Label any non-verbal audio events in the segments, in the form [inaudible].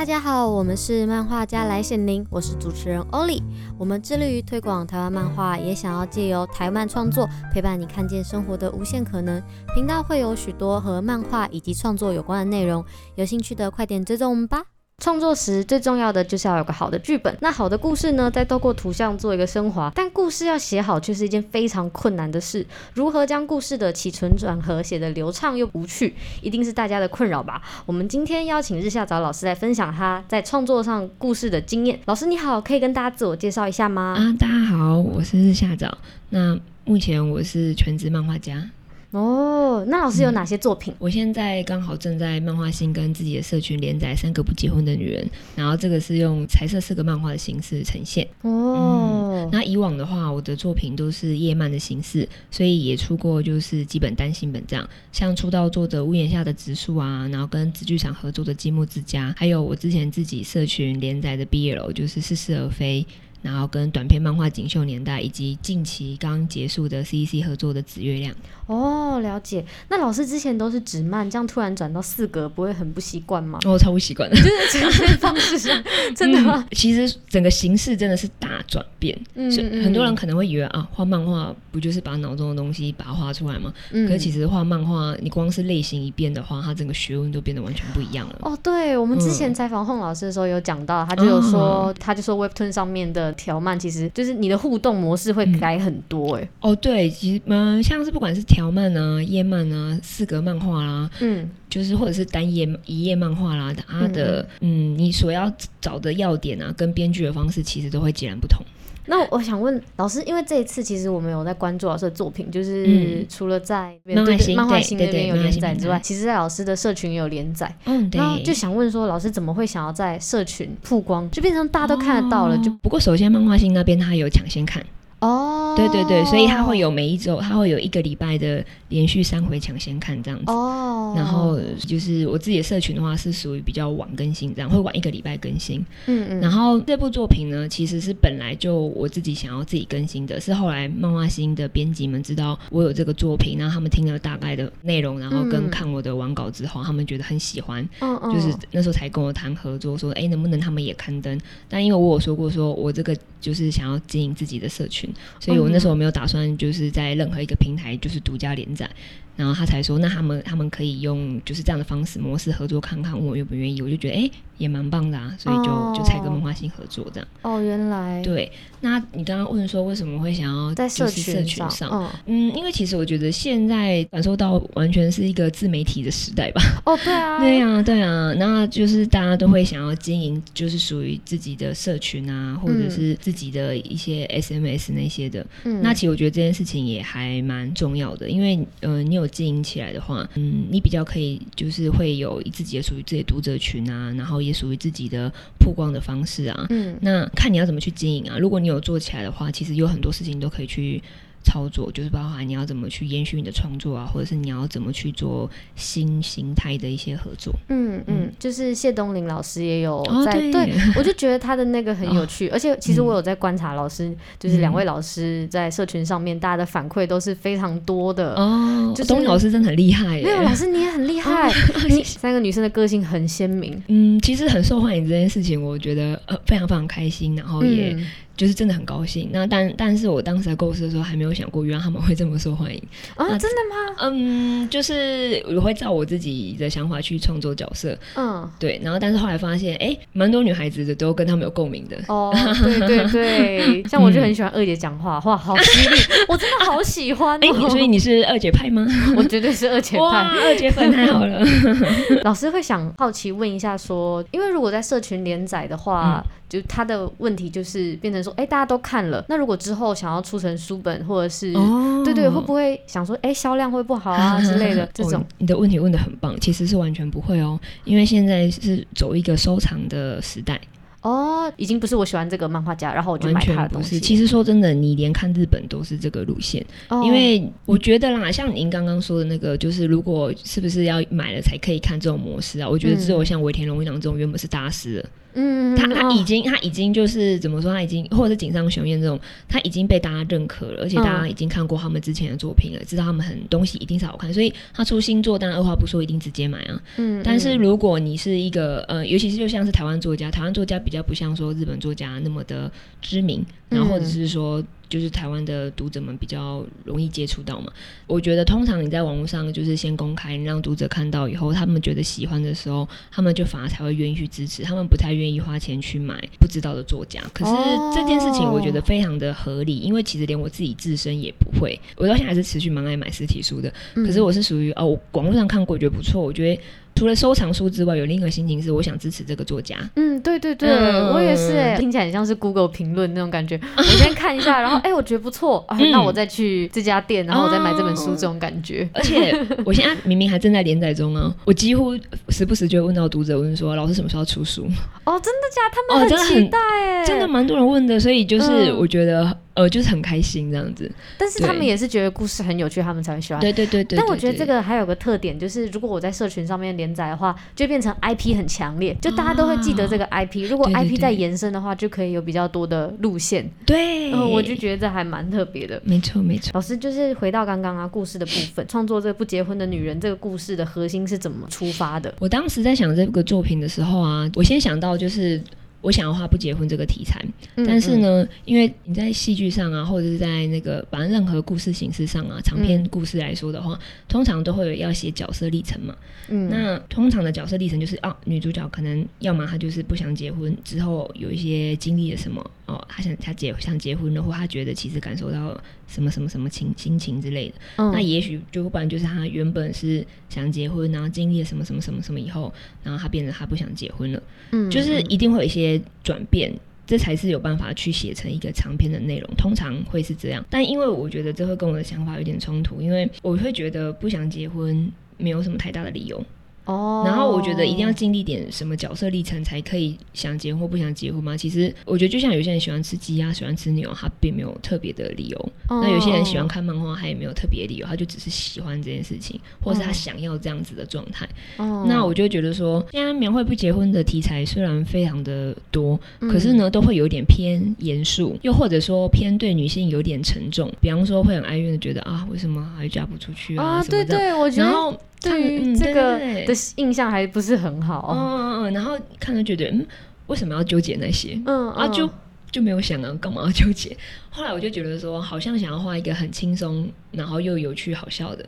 大家好，我们是漫画家来显灵，我是主持人欧丽。我们致力于推广台湾漫画，也想要借由台漫创作陪伴你看见生活的无限可能。频道会有许多和漫画以及创作有关的内容，有兴趣的快点追踪我们吧。创作时最重要的就是要有个好的剧本，那好的故事呢，再透过图像做一个升华。但故事要写好却是一件非常困难的事，如何将故事的起承转合写得流畅又无趣，一定是大家的困扰吧？我们今天邀请日下早老师来分享他在创作上故事的经验。老师你好，可以跟大家自我介绍一下吗？啊，大家好，我是日下早。那目前我是全职漫画家。哦，那老师有哪些作品？嗯、我现在刚好正在漫画新跟自己的社群连载《三个不结婚的女人》，然后这个是用彩色四个漫画的形式呈现。哦、嗯，那以往的话，我的作品都是页漫的形式，所以也出过就是几本单行本这样，像出道作的《屋檐下的植树》啊，然后跟子剧场合作的《积木之家》，还有我之前自己社群连载的 BL，就是《似是而非》。然后跟短篇漫画《锦绣年代》以及近期刚结束的 CEC 合作的《紫月亮》哦，了解。那老师之前都是纸漫，这样突然转到四格，不会很不习惯吗？哦，超不习惯的。就是呈现方式上，真的吗、嗯？[laughs] 其实整个形式真的是大转变。嗯，嗯，很多人可能会以为啊，画漫画不就是把脑中的东西把它画出来吗？嗯。可是其实画漫画，你光是类型一变的话，它整个学问都变得完全不一样了。哦，对，我们之前采访洪老师的时候有讲到，他就有说，哦、他就说 Webtoon 上面的。条漫其实就是你的互动模式会改很多哎、哦对，其实嗯像是不管是条漫啊、页漫啊、四格漫画啦，嗯，就是或者是单页一页漫画啦，它的嗯，嗯你所要找的要点啊，跟编剧的方式其实都会截然不同。那我想问老师，因为这一次其实我们有在关注老师的作品，就是除了在漫画星、漫画新那边有连载之外，其实在老师的社群也有连载。嗯，对。然后就想问说，老师怎么会想要在社群曝光，就变成大家都看得到了？就不过首先漫画新那边他有抢先看。哦，对对对，所以他会有每一周，他会有一个礼拜的连续三回抢先看这样子。哦，然后就是我自己的社群的话是属于比较晚更新，这样会晚一个礼拜更新。嗯嗯。然后这部作品呢，其实是本来就我自己想要自己更新的，是后来漫画星的编辑们知道我有这个作品，然后他们听了大概的内容，然后跟看我的完稿之后，他们觉得很喜欢，就是那时候才跟我谈合作，说哎能不能他们也刊登？但因为我有说过，说我这个就是想要经营自己的社群。所以我那时候没有打算就是在任何一个平台就是独家连载。然后他才说，那他们他们可以用就是这样的方式模式合作看看，我愿不愿意。我就觉得哎、欸，也蛮棒的啊，所以就、哦、就才跟文化星合作这样。哦，原来对。那你刚刚问说为什么会想要在社群上？嗯，嗯，因为其实我觉得现在感受到完全是一个自媒体的时代吧。哦，对啊，[laughs] 对啊，对啊。那就是大家都会想要经营，就是属于自己的社群啊，或者是自己的一些 SMS 那些的。嗯。那其实我觉得这件事情也还蛮重要的，因为嗯、呃，你有。经营起来的话，嗯，你比较可以就是会有自己的属于自己的读者群啊，然后也属于自己的曝光的方式啊，嗯，那看你要怎么去经营啊。如果你有做起来的话，其实有很多事情都可以去。操作就是包含你要怎么去延续你的创作啊，或者是你要怎么去做新形态的一些合作。嗯嗯，就是谢东林老师也有在，哦、对，对我就觉得他的那个很有趣，哦、而且其实我有在观察老师，嗯、就是两位老师在社群上面，大家的反馈都是非常多的。哦，就是东林老师真的很厉害。没有老师你也很厉害，哦、你三个女生的个性很鲜明。嗯，其实很受欢迎这件事情，我觉得呃非常非常开心，然后也。嗯就是真的很高兴，那但但是我当时在构思的时候还没有想过，原来他们会这么受欢迎啊！真的吗？嗯，就是我会照我自己的想法去创作角色，嗯，对。然后但是后来发现，哎、欸，蛮多女孩子的都跟他们有共鸣的。哦，[laughs] 对对对，像我就很喜欢二姐讲话，哇，好犀利，我真的好喜欢、哦。哎、欸，所以你是二姐派吗？[laughs] 我绝对是二姐派，二姐粉太好了。[laughs] 老师会想好奇问一下说，因为如果在社群连载的话。嗯就他的问题就是变成说，哎、欸，大家都看了，那如果之后想要出成书本，或者是，哦、对，对对，会不会想说，哎、欸，销量会不好啊 [laughs] 之类的这种？你的问题问的很棒，其实是完全不会哦，因为现在是走一个收藏的时代。哦，已经不是我喜欢这个漫画家，然后我就买他的东西。其实说真的，你连看日本都是这个路线，哦、因为我觉得啦，像您刚刚说的那个，就是如果是不是要买了才可以看这种模式啊？我觉得只有像尾田荣一郎这种原本是大师的。嗯，他他已经他已经就是怎么说，他已经或者是井上雄彦这种，他已经被大家认可了，而且大家已经看过他们之前的作品了，知道他们很东西一定是好看，所以他出新作，当然二话不说一定直接买啊。嗯，但是如果你是一个呃，尤其是就像是台湾作家，台湾作家比较不像说日本作家那么的知名，然后或者是说。就是台湾的读者们比较容易接触到嘛，我觉得通常你在网络上就是先公开，你让读者看到以后，他们觉得喜欢的时候，他们就反而才会愿意去支持，他们不太愿意花钱去买不知道的作家。可是这件事情我觉得非常的合理，因为其实连我自己自身也不会，我到现在还是持续蛮爱买实体书的。可是我是属于哦，网络上看过觉得不错，我觉得。除了收藏书之外，有另一个心情是我想支持这个作家。嗯，对对对，嗯、我也是哎，听起来很像是 Google 评论那种感觉。[laughs] 我先看一下，然后哎、欸，我觉得不错、啊，那我再去这家店，然后我再买这本书，这种感觉。而且我现在明明还正在连载中啊，[laughs] 我几乎时不时就会问到读者问说：“老师什么时候要出书？”哦，真的假的？他们很期待哎，真的蛮多人问的，所以就是我觉得。呃，就是很开心这样子，但是他们也是觉得故事很有趣，他们才会喜欢。对对对对。但我觉得这个还有个特点，就是如果我在社群上面连载的话，就变成 IP 很强烈，就大家都会记得这个 IP。如果 IP 再延伸的话，就可以有比较多的路线。对。嗯，我就觉得这还蛮特别的。没错没错。老师就是回到刚刚啊，故事的部分，创作这个不结婚的女人这个故事的核心是怎么出发的？我当时在想这个作品的时候啊，我先想到就是。我想要画不结婚这个题材，但是呢，因为你在戏剧上啊，或者是在那个反正任何故事形式上啊，长篇故事来说的话，嗯、通常都会有要写角色历程嘛。嗯，那通常的角色历程就是啊，女主角可能要么她就是不想结婚，之后有一些经历了什么哦，她想她结想结婚了，或她觉得其实感受到什么什么什么情心情之类的。嗯、那也许就不然就是他原本是想结婚，然后经历了什么什么什么什么以后，然后他变得他不想结婚了。嗯，就是一定会有一些。转变，这才是有办法去写成一个长篇的内容，通常会是这样。但因为我觉得这会跟我的想法有点冲突，因为我会觉得不想结婚没有什么太大的理由。哦，然后我觉得一定要经历点什么角色历程才可以想结婚或不想结婚吗？其实我觉得就像有些人喜欢吃鸡啊，喜欢吃牛，他并没有特别的理由。哦、那有些人喜欢看漫画，他也没有特别理由，他就只是喜欢这件事情，或是他想要这样子的状态。哦，那我就觉得说，现在描绘不结婚的题材虽然非常的多，嗯、可是呢，都会有点偏严肃，又或者说偏对女性有点沉重。比方说会很哀怨的觉得啊，为什么还嫁不出去啊？啊，对对，我觉得。然后对于这个的印象还不是很好，嗯嗯嗯，然后看了觉得，嗯，为什么要纠结那些？嗯啊，就就没有想啊，干嘛要纠结？后来我就觉得说，好像想要画一个很轻松，然后又有趣好笑的，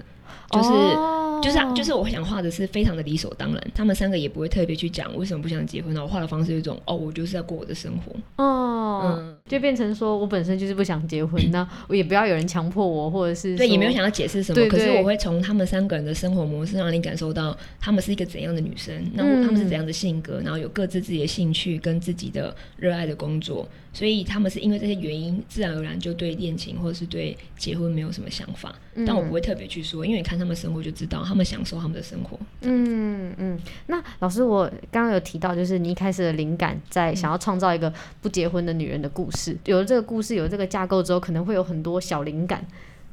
就是。哦就是啊，就是我想画的是非常的理所当然，他们三个也不会特别去讲为什么不想结婚。那我画的方式有一种哦，我就是在过我的生活哦，嗯，就变成说我本身就是不想结婚，那我也不要有人强迫我，或者是对，也没有想要解释什么。可是我会从他们三个人的生活模式让你感受到他们是一个怎样的女生，那他们是怎样的性格，然后有各自自己的兴趣跟自己的热爱的工作，所以他们是因为这些原因，自然而然就对恋情或者是对结婚没有什么想法。但我不会特别去说，因为你看他们生活就知道，他们享受他们的生活。嗯嗯，那老师，我刚刚有提到，就是你一开始的灵感在想要创造一个不结婚的女人的故事，有了这个故事，有了这个架构之后，可能会有很多小灵感。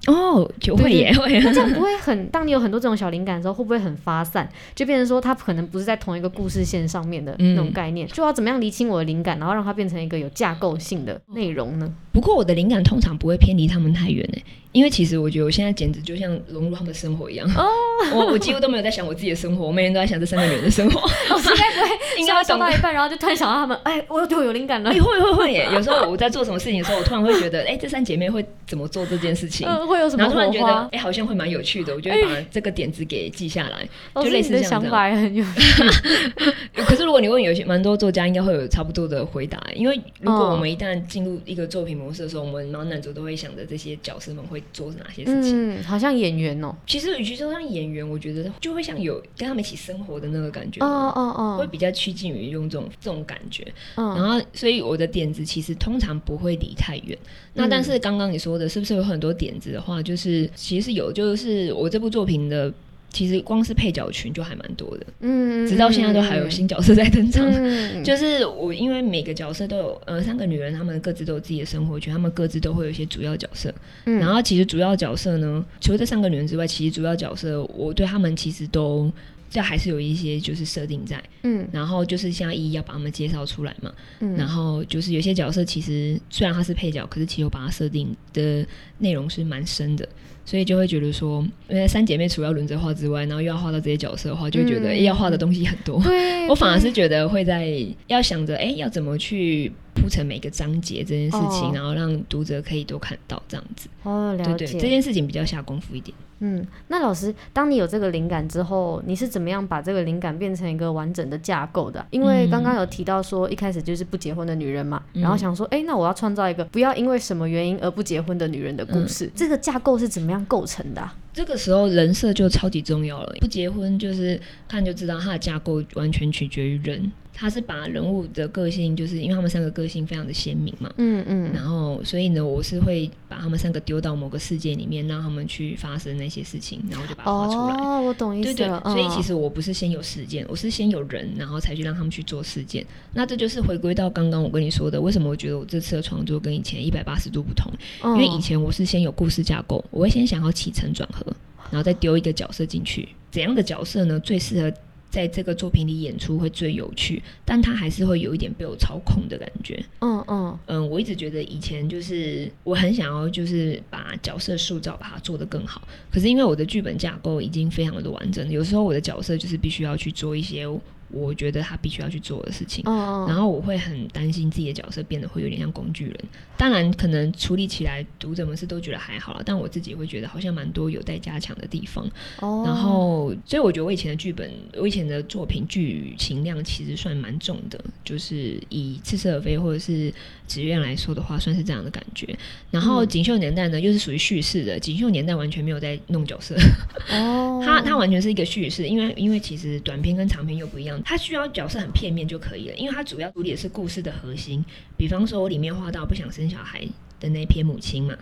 哦，就会也会，那这样不会很？当你有很多这种小灵感的时候，会不会很发散？就变成说，它可能不是在同一个故事线上面的那种概念。嗯、就要怎么样厘清我的灵感，然后让它变成一个有架构性的内容呢？不过我的灵感通常不会偏离他们太远诶。因为其实我觉得我现在简直就像融入他们的生活一样，哦、我 [laughs] 我几乎都没有在想我自己的生活，我每天都在想这三个女人的生活。我应该不会，[laughs] 应该会想到一半，然后就突然想到他们，哎，我对我有灵感了。会会会耶！有时候我在做什么事情的时候，我突然会觉得，哎，这三姐妹会怎么做这件事情？嗯、会有什么？然后突然觉得，哎，好像会蛮有趣的，我就会把这个点子给记下来，哎、就类似这样子。想法很有趣。[laughs] 可是如果你问有些蛮多作家，应该会有差不多的回答，因为如果我们一旦进入一个作品模式的时候，我们然后男主都会想着这些角色们会做哪些事。嗯，好像演员哦。其实与其说像演员，我觉得就会像有跟他们一起生活的那个感觉。哦哦哦，会比较趋近于用这种这种感觉。嗯，然后所以我的点子其实通常不会离太远。那但是刚刚你说的是不是有很多点子的话，就是其实是有，就是我这部作品的。其实光是配角群就还蛮多的，嗯，直到现在都还有新角色在登场。嗯、[laughs] 就是我因为每个角色都有，呃，三个女人，她们各自都有自己的生活圈，她们各自都会有一些主要角色。嗯，然后其实主要角色呢，除了这三个女人之外，其实主要角色我对她们其实都这还是有一些就是设定在，嗯，然后就是现在一一要把她们介绍出来嘛，嗯，然后就是有些角色其实虽然他是配角，可是其实我把他设定的内容是蛮深的。所以就会觉得说，因为三姐妹除了要轮着画之外，然后又要画到这些角色的话，就会觉得、要画的东西很多。[laughs] 我反而是觉得会在要想着，哎、欸，要怎么去铺成每个章节这件事情，哦、然后让读者可以多看到这样子。哦，了解。对对，这件事情比较下功夫一点。嗯，那老师，当你有这个灵感之后，你是怎么样把这个灵感变成一个完整的架构的？因为刚刚有提到说，一开始就是不结婚的女人嘛，嗯、然后想说，哎、欸，那我要创造一个不要因为什么原因而不结婚的女人的故事，嗯、这个架构是怎么样构成的、这个时候人设就超级重要了，不结婚就是看就知道它的架构完全取决于人。他是把人物的个性，就是因为他们三个个性非常的鲜明嘛，嗯嗯，然后所以呢，我是会把他们三个丢到某个世界里面，让他们去发生那些事情，然后就把它画出来。哦，我懂意思了。对对，所以其实我不是先有事件，我是先有人，然后才去让他们去做事件。那这就是回归到刚刚我跟你说的，为什么我觉得我这次的创作跟以前一百八十度不同？因为以前我是先有故事架构，我会先想要起承转合，然后再丢一个角色进去，怎样的角色呢？最适合。在这个作品里演出会最有趣，但他还是会有一点被我操控的感觉。嗯嗯嗯，我一直觉得以前就是我很想要就是把角色塑造把它做得更好，可是因为我的剧本架构已经非常的完整，有时候我的角色就是必须要去做一些。我觉得他必须要去做的事情，oh. 然后我会很担心自己的角色变得会有点像工具人。当然，可能处理起来读者们是都觉得还好了，但我自己会觉得好像蛮多有待加强的地方。Oh. 然后，所以我觉得我以前的剧本，我以前的作品剧情量其实算蛮重的，就是以《似是而非》或者是《紫月》来说的话，算是这样的感觉。然后《锦绣年代》呢，又是属于叙事的，《锦绣年代》完全没有在弄角色，哦，oh. 它它完全是一个叙事，因为因为其实短篇跟长篇又不一样。它需要角色很片面就可以了，因为它主要处理的是故事的核心。比方说，我里面画到不想生小孩的那篇母亲嘛，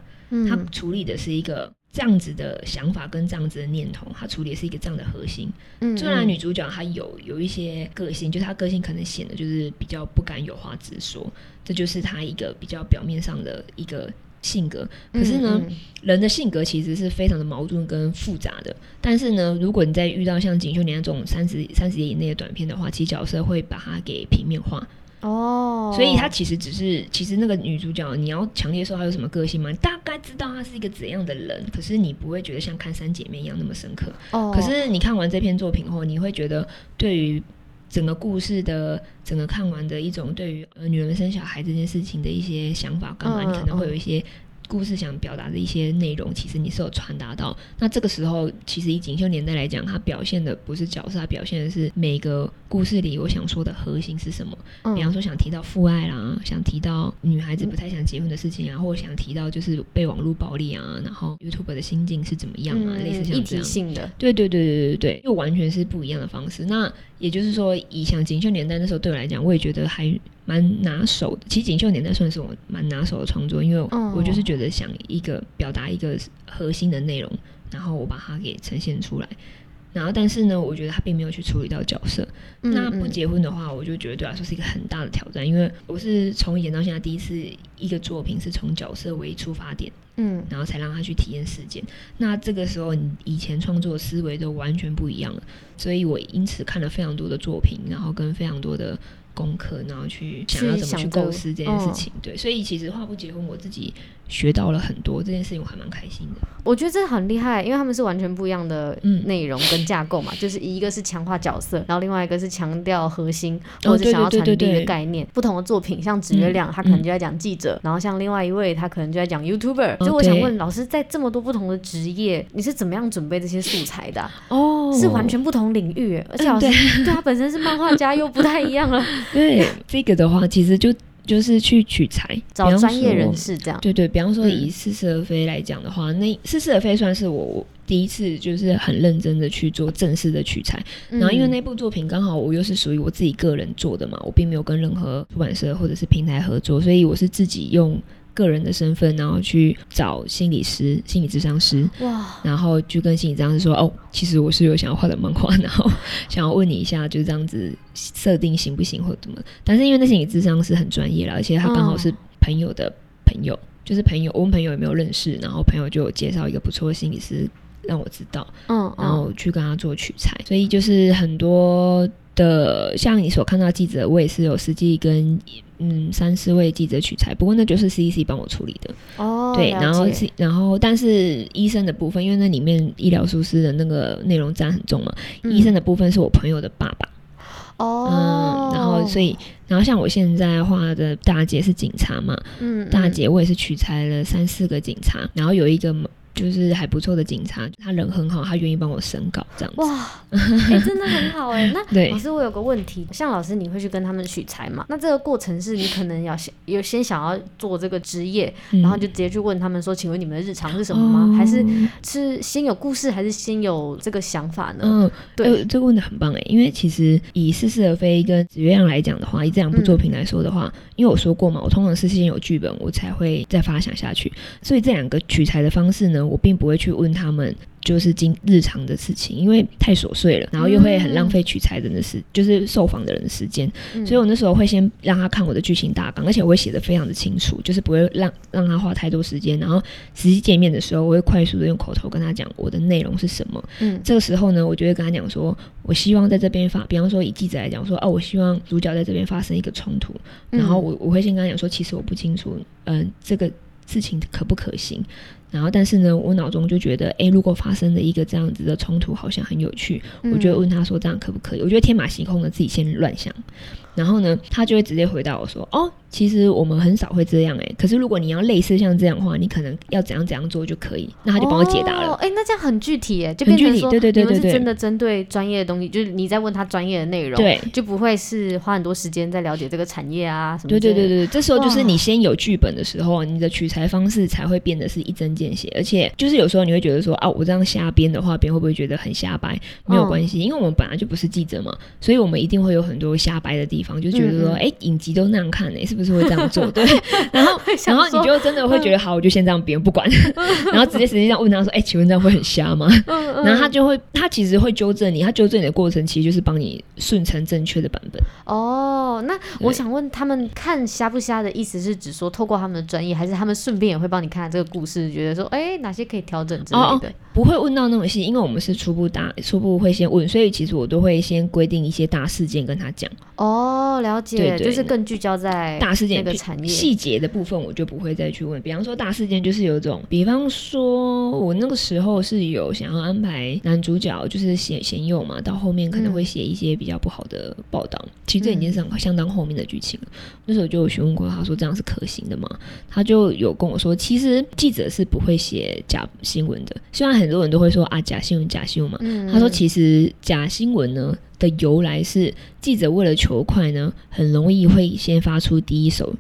它处理的是一个这样子的想法跟这样子的念头，它处理的是一个这样的核心。嗯，虽然女主角她有有一些个性，就是她个性可能显得就是比较不敢有话直说，这就是她一个比较表面上的一个。性格，可是呢，嗯嗯，人的性格其实是非常的矛盾跟复杂的。但是呢，如果你在遇到像《锦绣年》那种三十三十页以内的短片的话，其实角色会把它给平面化哦。所以她其实只是，其实那个女主角，你要强烈说她有什么个性吗？大概知道她是一个怎样的人，可是你不会觉得像看三姐妹一样那么深刻。哦。可是你看完这篇作品后，你会觉得对于整个故事的整个看完的一种对于呃女人生小孩这件事情的一些想法，干嘛你可能会有一些。故事想表达的一些内容，其实你是有传达到。那这个时候，其实以锦绣年代来讲，它表现的不是角色，它表现的是每个故事里我想说的核心是什么。嗯、比方说，想提到父爱啦，想提到女孩子不太想结婚的事情啊，或者想提到就是被网络暴力啊，然后 YouTube 的心境是怎么样啊，嗯、类似像这样。性的。对对对对对对，又完全是不一样的方式。那也就是说，以像锦绣年代那时候对我来讲，我也觉得还。蛮拿手的，其实《锦绣年代》算是我蛮拿手的创作，因为我就是觉得想一个表达一个核心的内容，然后我把它给呈现出来。然后，但是呢，我觉得他并没有去处理到角色。那不结婚的话，我就觉得对我来说是一个很大的挑战，因为我是从演到现在第一次一个作品是从角色为出发点，嗯，然后才让他去体验事件。那这个时候，你以前创作思维都完全不一样了，所以我因此看了非常多的作品，然后跟非常多的。功课，然后去想要怎么去构思这件事情，对，所以其实话不结婚，我自己学到了很多，这件事情我还蛮开心的。我觉得这很厉害，因为他们是完全不一样的内容跟架构嘛，嗯、就是一个是强化角色，然后另外一个是强调核心，或者是想要传递的概念。不同的作品，像指月亮，他可能就在讲记者，嗯、然后像另外一位，他可能就在讲 YouTuber。就我想问老师，在这么多不同的职业，你是怎么样准备这些素材的、啊？哦，是完全不同领域，而且老师对，对他本身是漫画家，又不太一样了。[laughs] 对这个的话，其实就就是去取材，找专业人士这样。对对，比方说以似是而非来讲的话，嗯、那似是而非算是我第一次就是很认真的去做正式的取材。嗯、然后因为那部作品刚好我又是属于我自己个人做的嘛，我并没有跟任何出版社或者是平台合作，所以我是自己用。个人的身份，然后去找心理师、心理咨商师，哇，然后就跟心理咨商师说：“哦，其实我是有想要画的漫画，然后想要问你一下，就是这样子设定行不行，或者怎么？但是因为那心理咨商师很专业了，而且他刚好是朋友的朋友，嗯、就是朋友，我们朋友有没有认识，然后朋友就有介绍一个不错的心理师。”让我知道，嗯，然后去跟他做取材，所以就是很多的像你所看到记者，我也是有实际跟嗯三四位记者取材，不过那就是 CDC 帮我处理的哦，对，然后是然后但是医生的部分，因为那里面医疗疏失的那个内容占很重嘛，嗯、医生的部分是我朋友的爸爸。哦，嗯，然后所以，然后像我现在画的大姐是警察嘛，嗯，嗯，大姐我也是取材了三四个警察，然后有一个。就是还不错的警察，他人很好，他愿意帮我审稿这样子。哇，欸、真的很好哎、欸。[laughs] 那对老师，我有个问题，像老师你会去跟他们取材吗？那这个过程是你可能要先有先想要做这个职业，嗯、然后就直接去问他们说，请问你们的日常是什么吗？哦、还是是先有故事，还是先有这个想法呢？嗯，对，呃、这个问的很棒哎、欸，因为其实以似是而非跟子月亮来讲的话，以这两部作品来说的话，嗯、因为我说过嘛，我通常是先有剧本，我才会再发想下去，所以这两个取材的方式呢，我并不会去问他们，就是经日常的事情，因为太琐碎了，然后又会很浪费取材人的时，就是受访的人的时间。嗯、所以我那时候会先让他看我的剧情大纲，而且我会写的非常的清楚，就是不会让让他花太多时间。然后实际见面的时候，我会快速的用口头跟他讲我的内容是什么。嗯，这个时候呢，我就会跟他讲说，我希望在这边发，比方说以记者来讲说，哦，我希望主角在这边发生一个冲突，然后我我会先跟他讲说，其实我不清楚，嗯、呃，这个事情可不可行。然后，但是呢，我脑中就觉得，哎，如果发生了一个这样子的冲突，好像很有趣，嗯、我就问他说，这样可不可以？我觉得天马行空的自己先乱想，然后呢，他就会直接回答我说，哦。其实我们很少会这样哎、欸，可是如果你要类似像这样的话，你可能要怎样怎样做就可以。那他就帮我解答了。哎、哦欸，那这样很具体哎、欸，就变成说，对对对对对，是真的针对专业的东西，就是你在问他专业的内容，对，就不会是花很多时间在了解这个产业啊什么。对对对对，这时候就是你先有剧本的时候，你的取材方式才会变得是一针见血，而且就是有时候你会觉得说啊，我这样瞎编的话，别人会不会觉得很瞎掰？没有关系，嗯、因为我们本来就不是记者嘛，所以我们一定会有很多瞎掰的地方，就觉得说，哎、嗯嗯欸，影集都那样看呢、欸，是不是会这样做？[laughs] 对，然后然后你就真的会觉得好，我就先这样，别人不管，[laughs] 然后直接实际上问他说：“哎，请问这样会很瞎吗？”然后他就会，他其实会纠正你，他纠正你的过程其实就是帮你顺成正确的版本。哦，那我想问他们看瞎不瞎的意思是指说透过他们的专业，还是他们顺便也会帮你看这个故事，觉得说哎哪些可以调整之类的？不会问到那么细，因为我们是初步答初步会先问，所以其实我都会先规定一些大事件跟他讲。哦，了解，就是更聚焦在大事件那个产业。细节的部分我就不会再去问，比方说大事件就是有种，比方说我那个时候是有想要安排男主角就是写贤佑嘛，到后面可能会写一些比较不好的报道，嗯、其实这已经是相当后面的剧情了。嗯、那时候就有询问过他说这样是可行的吗？他就有跟我说，其实记者是不会写假新闻的，虽然很多人都会说啊假新闻假新闻嘛，嗯、他说其实假新闻呢的由来是记者为了求快呢，很容易会先发出第一手。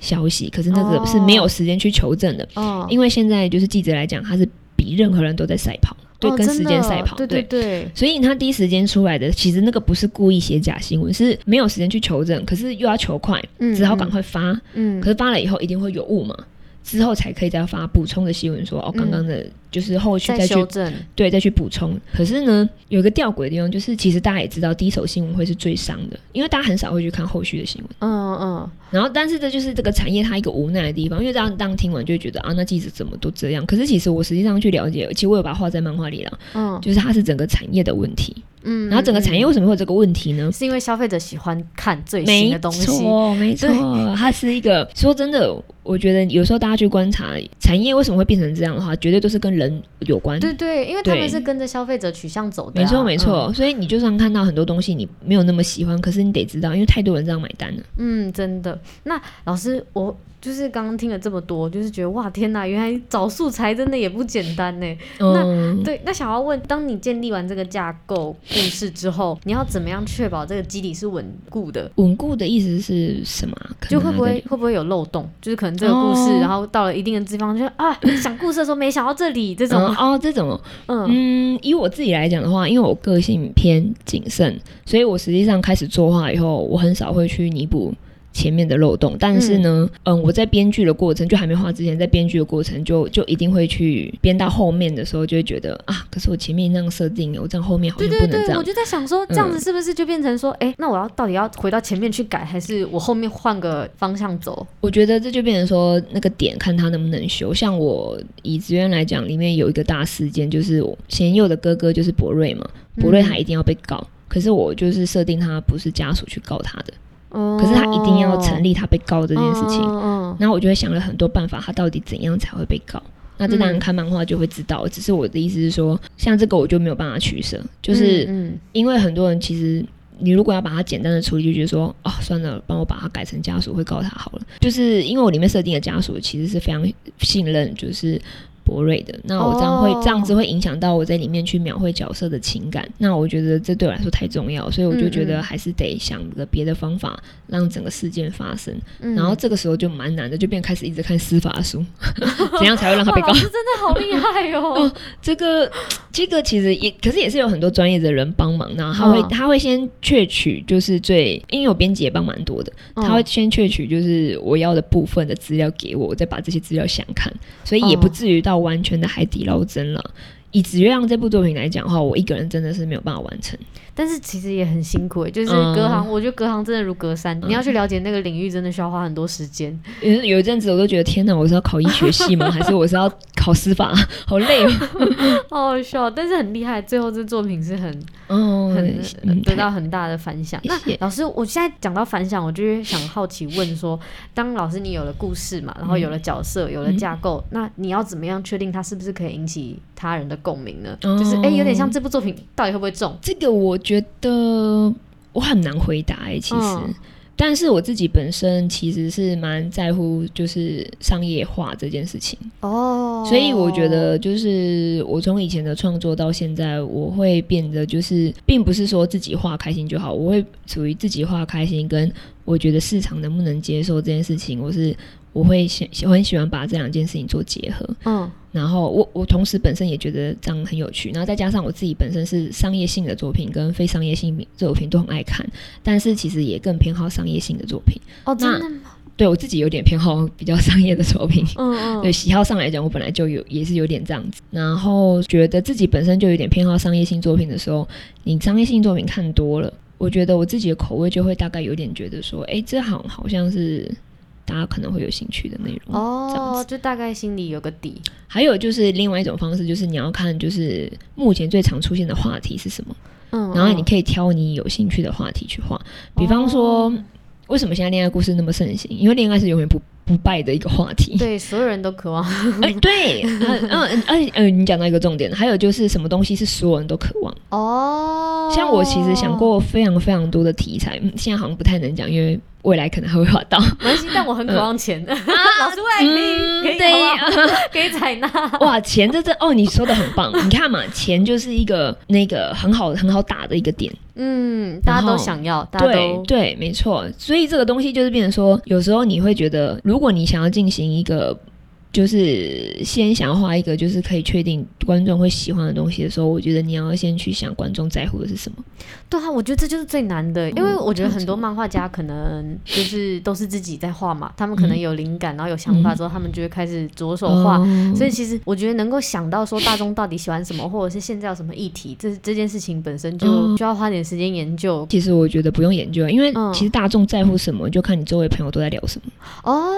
消息，可是那个是没有时间去求证的，哦、因为现在就是记者来讲，他是比任何人都在赛跑，对，哦、跟时间赛跑，对。对对，所以他第一时间出来的，其实那个不是故意写假新闻，是没有时间去求证，可是又要求快，嗯、只好赶快发，嗯，可是发了以后一定会有误嘛，之后才可以再发补充的新闻，说哦，刚刚的。嗯就是后续再去修正，对，再去补充。可是呢，有一个吊诡的地方，就是其实大家也知道，第一手新闻会是最伤的，因为大家很少会去看后续的新闻。嗯嗯。然后，但是这就是这个产业它一个无奈的地方，因为这样当听完就会觉得啊，那记者怎么都这样？可是其实我实际上去了解，其实我有把它画在漫画里了。嗯。就是它是整个产业的问题。嗯。然后整个产业为什么会有这个问题呢？是因为消费者喜欢看最新的东西。没错，没错。它是一个说真的，我觉得有时候大家去观察产业为什么会变成这样的话，绝对都是跟人有关。对对，因为他们是跟着消费者取向走的，啊，没错没错。嗯、所以你就算看到很多东西你没有那么喜欢，可是你得知道，因为太多人这样买单了。嗯，真的。那老师我。就是刚刚听了这么多，就是觉得哇天呐，原来找素材真的也不简单呢。嗯、那对，那想要问，当你建立完这个架构故事之后，你要怎么样确保这个基底是稳固的？稳固的意思是什么？就会不会会不会有漏洞？就是可能这个故事，哦、然后到了一定的地方，就啊想故事的时候没想到这里这种哦，哦这种嗯 [laughs] 嗯，以我自己来讲的话，因为我个性偏谨慎，所以我实际上开始作画以后，我很少会去弥补。前面的漏洞，但是呢，嗯，嗯，我在编剧的过程就还没画之前，在编剧的过程就就一定会去编到后面的时候，就会觉得啊，可是我前面那样设定，我这样后面好像不能这样。对对对，我就在想说，这样子是不是就变成说，哎、嗯，那我要到底要回到前面去改，还是我后面换个方向走？我觉得这就变成说，那个点看他能不能修。像我以职员来讲，里面有一个大事件，就是贤佑的哥哥就是博瑞嘛，博瑞他一定要被告，嗯、可是我就是设定他不是家属去告他的。可是他一定要成立他被告这件事情，然后我就会想了很多办法，他到底怎样才会被告？那这当然看漫画就会知道。只是我的意思是说，像这个我就没有办法取舍，就是因为很多人其实你如果要把它简单的处理，就觉得说哦算了，帮我把它改成家属会告他好了。就是因为我里面设定的家属其实是非常信任，就是。博瑞的，那我这样会、oh. 这样子会影响到我在里面去描绘角色的情感，那我觉得这对我来说太重要，所以我就觉得还是得想个别的方法让整个事件发生。嗯、然后这个时候就蛮难的，就变开始一直看司法书，[laughs] 怎样才会让他被告？真的好厉害哦！[laughs] 哦，这个这个其实也可是也是有很多专业的人帮忙，然后他会、他会先确取，就是最因为我编辑也帮蛮多的，他会先确取就是我要的部分的资料给我，我再把这些资料想看，所以也不至于到。完全的海底捞针了。以《紫月亮》这部作品来讲的话，我一个人真的是没有办法完成。但是其实也很辛苦，就是隔行，嗯、我觉得隔行真的如隔山。嗯、你要去了解那个领域，真的需要花很多时间。[laughs] 有有一阵子，我都觉得天哪，我是要考医学系吗？[laughs] 还是我是要考司法？[laughs] 好累哦，好好笑。但是很厉害，最后这作品是很，嗯、很得到很大的反响。嗯、那老师，我现在讲到反响，我就是想好奇问说，当老师你有了故事嘛，然后有了角色，有了架构，嗯、那你要怎么样确定它是不是可以引起他人的共鸣呢？嗯、就是哎、欸，有点像这部作品到底会不会中？这个我。觉得我很难回答哎、欸，其实，嗯、但是我自己本身其实是蛮在乎就是商业化这件事情哦，所以我觉得就是我从以前的创作到现在，我会变得就是，并不是说自己画开心就好，我会处于自己画开心跟我觉得市场能不能接受这件事情，我是。我会喜喜很喜欢把这两件事情做结合，嗯，然后我我同时本身也觉得这样很有趣，然后再加上我自己本身是商业性的作品跟非商业性作品都很爱看，但是其实也更偏好商业性的作品。哦，真的吗？对我自己有点偏好比较商业的作品，嗯嗯，对喜好上来讲，我本来就有也是有点这样子，然后觉得自己本身就有点偏好商业性作品的时候，你商业性作品看多了，我觉得我自己的口味就会大概有点觉得说，哎，这好好像是。大家可能会有兴趣的内容哦，就大概心里有个底。还有就是另外一种方式，就是你要看，就是目前最常出现的话题是什么，嗯，然后你可以挑你有兴趣的话题去画。比方说，哦、为什么现在恋爱故事那么盛行？因为恋爱是永远不不败的一个话题，对，所有人都渴望。哎、欸，对，嗯嗯嗯嗯，你讲到一个重点，还有就是什么东西是所有人都渴望？哦，像我其实想过非常非常多的题材，现在好像不太能讲，因为。未来可能还会画到，没关系，但我很渴望钱。[laughs] 老师未来可以可以 [laughs] 可以采纳。哇，钱这这哦，你说的很棒。你看嘛，钱就是一个那个很好很好打的一个点。嗯，大家都想要，大家对对，没错。所以这个东西就是变成说，有时候你会觉得，如如果你想要进行一个。就是先想要画一个，就是可以确定观众会喜欢的东西的时候，我觉得你要先去想观众在乎的是什么。对啊，我觉得这就是最难的，因为我觉得很多漫画家可能就是都是自己在画嘛，他们可能有灵感，然后有想法之后，他们就会开始着手画。嗯、所以其实我觉得能够想到说大众到底喜欢什么，或者是现在有什么议题，这这件事情本身就需要花点时间研究。其实我觉得不用研究，因为其实大众在乎什么，就看你周围朋友都在聊什么。哦，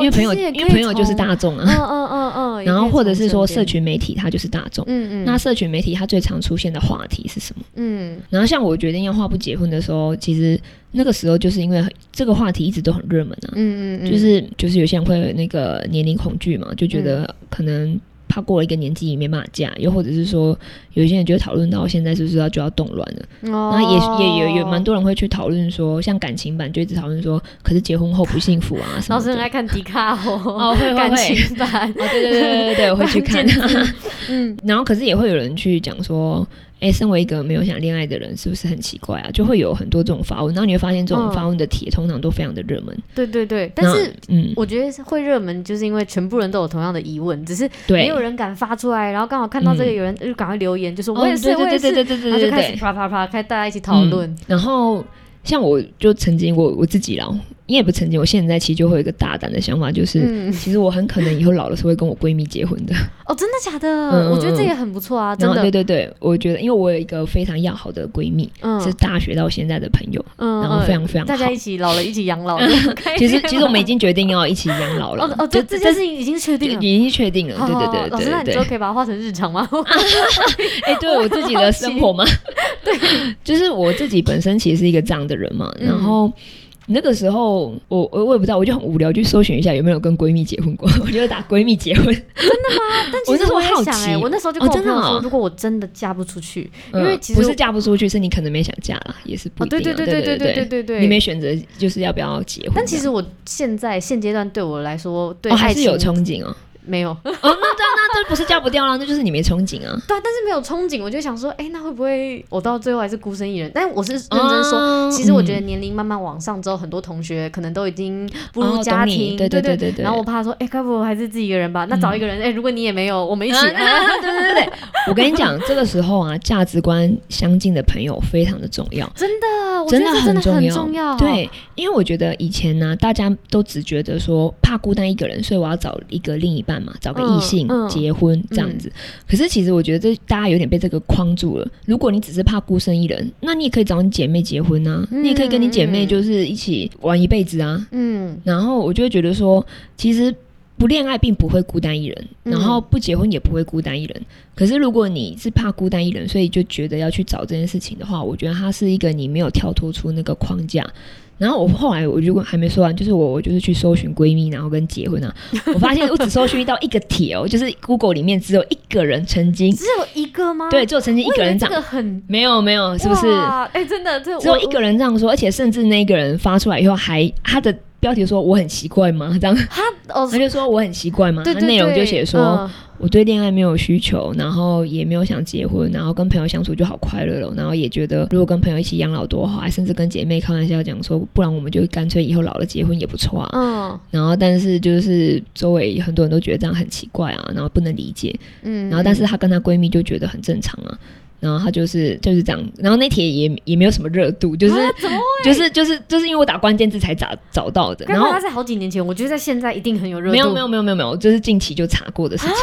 因为朋友，因为朋友就是大众。嗯嗯嗯嗯，[laughs] 然后或者是说社群媒体它就是大众，嗯嗯，那社群媒体它最常出现的话题是什么？嗯，然后像我决定要画不结婚的时候，其实那个时候就是因为这个话题一直都很热门啊，嗯嗯，就是就是有些人会有那个年龄恐惧嘛，就觉得可能。他过了一个年纪也没办法嫁，又或者是说，有些人就会讨论到现在是不是要就要动乱了，然后也也有有蛮多人会去讨论说，像感情版就一直讨论说，可是结婚后不幸福啊 [laughs] 什么。老师爱看迪卡哦，哦会，感情版，哦对对对对对，我会去看。[laughs] [laughs] 嗯，然后可是也会有人去讲说。哎，身为一个没有想恋爱的人，是不是很奇怪啊？就会有很多这种发问，然后你会发现这种发问的帖通常都非常的热门。对对对，但是嗯，我觉得会热门，就是因为全部人都有同样的疑问，只是没有人敢发出来。然后刚好看到这个有人就赶快留言，就说我也是，我也是，然后就开始啪啪啪，开大家一起讨论。然后。像我就曾经我我自己啦，因为也不曾经，我现在其实就会有一个大胆的想法，就是、嗯、其实我很可能以后老了是会跟我闺蜜结婚的。[laughs] 哦，真的假的？嗯、我觉得这也很不错啊，真的。对对对，我觉得，因为我有一个非常要好的闺蜜，嗯、是大学到现在的朋友，嗯、然后非常非常好，大家一起老了，一起养老。[laughs] 其实其实我们已经决定要一起养老了。哦 [laughs] 哦，这这件事情已经确定了，已经确定了。对对对对对。老师，那你就可以把它画成日常吗？哎，对我自己的生活吗？对，就是我自己本身其实是一个这样的人嘛，然后。那个时候，我我我也不知道，我就很无聊，就搜寻一下有没有跟闺蜜结婚过。[laughs] 我就打“闺蜜结婚”，真的吗？[laughs] 但其实我好奇，我那时候就跟我朋友说，如果我真的嫁不出去，因为其实不是嫁不出去，是你可能没想嫁了，也是不一定。对对对对对对对对对，你没选择就是要不要结婚。但其实我现在现阶段对我来说，对还是有憧憬哦。没有哦，那这样那这不是嫁不掉了，那就是你没憧憬啊。[laughs] 对，但是没有憧憬，我就想说，哎，那会不会我到最后还是孤身一人？但我是认真说，其实我觉得年龄慢慢往上之后，很多同学可能都已经步入家庭，对对对对对。然后我怕说，哎，该不会还是自己一个人吧？那找一个人，哎，如果你也没有，我们一起。[laughs] 对对对对，我跟你讲，这个时候啊，价值观相近的朋友非常的重要，真的，真的很重要。对，因为我觉得以前呢，大家都只觉得说怕孤单一个人，所以我要找一个另一半。嘛，找个异性结婚、这样子，可是其实我觉得这大家有点被这个框住了。如果你只是怕孤身一人，那你也可以找你姐妹结婚啊，嗯、你也可以跟你姐妹就是一起玩一辈子啊。嗯，然后我就会觉得说，其实不恋爱并不会孤单一人，然后不结婚也不会孤单一人。嗯、可是如果你是怕孤单一人，所以就觉得要去找这件事情的话，我觉得它是一个你没有跳脱出那个框架。然后我后来我如果还没说完，就是我我就是去搜寻闺蜜，然后跟结婚啊，[laughs] 我发现我只搜寻到一个帖哦，就是 Google 里面只有一个人曾经，只有一个吗？对，只有曾经一个人这样，很没有没有，是不是？哎，真的，只有一个人这样说，而且甚至那个人发出来以后还他的。标题说我很奇怪吗？这样他哦，[laughs] 他就说我很奇怪吗？他内容就写说、呃、我对恋爱没有需求，然后也没有想结婚，然后跟朋友相处就好快乐了，然后也觉得如果跟朋友一起养老多好，还甚至跟姐妹开玩笑讲说，不然我们就干脆以后老了结婚也不错啊。嗯，然后但是就是周围很多人都觉得这样很奇怪啊，然后不能理解。嗯，然后但是她跟她闺蜜就觉得很正常啊。然后他就是就是这样，然后那帖也也没有什么热度，就是就是就是就是因为我打关键字才找找到的。然后他在好几年前，我觉得在现在一定很有热度。没有没有没有没有没有，就是近期就查过的事情。